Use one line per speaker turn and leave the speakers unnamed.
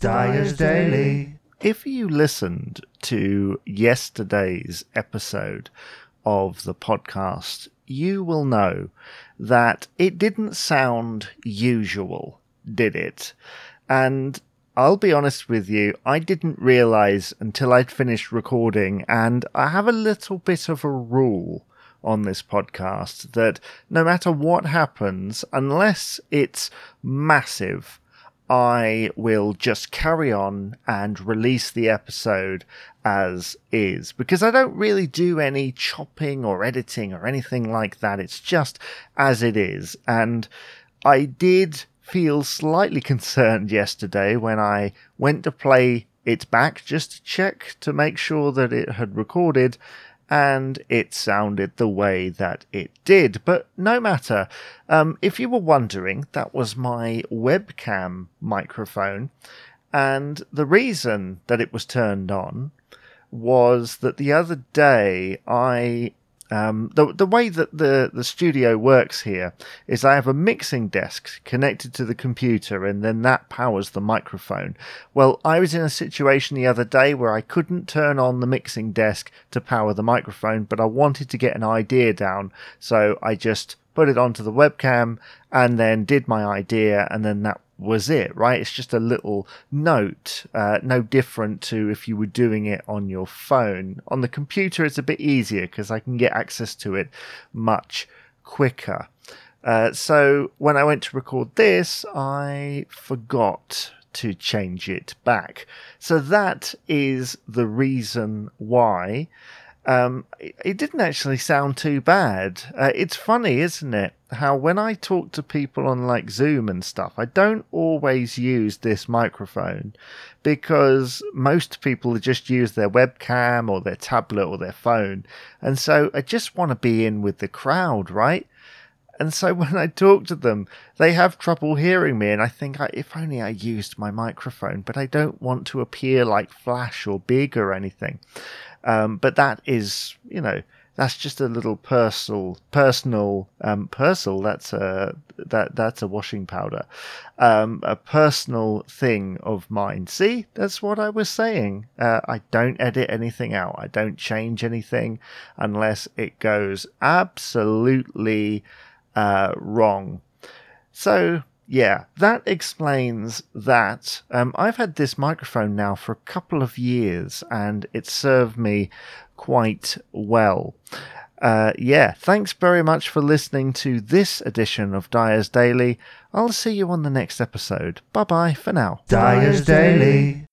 Dyer's Daily.
If you listened to yesterday's episode of the podcast, you will know that it didn't sound usual, did it? And I'll be honest with you, I didn't realize until I'd finished recording, and I have a little bit of a rule on this podcast that no matter what happens, unless it's massive, I will just carry on and release the episode as is because I don't really do any chopping or editing or anything like that. It's just as it is. And I did feel slightly concerned yesterday when I went to play it back just to check to make sure that it had recorded and it sounded the way that it did. But no matter. Um, if you were wondering, that was my webcam microphone. And the reason that it was turned on was that the other day I um, the the way that the the studio works here is I have a mixing desk connected to the computer, and then that powers the microphone. Well, I was in a situation the other day where I couldn't turn on the mixing desk to power the microphone, but I wanted to get an idea down, so I just put it onto the webcam and then did my idea, and then that was it, right? It's just a little note, uh, no different to if you were doing it on your phone. On the computer, it's a bit easier because I can get access to it much quicker. Uh, so when I went to record this, I forgot to change it back. So that is the reason why. Um, it didn't actually sound too bad. Uh, it's funny, isn't it? How when I talk to people on like Zoom and stuff, I don't always use this microphone because most people just use their webcam or their tablet or their phone. And so I just want to be in with the crowd, right? And so when I talk to them, they have trouble hearing me. And I think, I, if only I used my microphone, but I don't want to appear like Flash or big or anything. Um, but that is, you know, that's just a little personal, personal, um, Persil. That's a that that's a washing powder, um, a personal thing of mine. See, that's what I was saying. Uh, I don't edit anything out. I don't change anything unless it goes absolutely uh, wrong. So yeah, that explains that. Um, I've had this microphone now for a couple of years and it served me quite well. Uh, yeah, thanks very much for listening to this edition of Dyer's Daily. I'll see you on the next episode. Bye bye for now.
Dyer's Daily.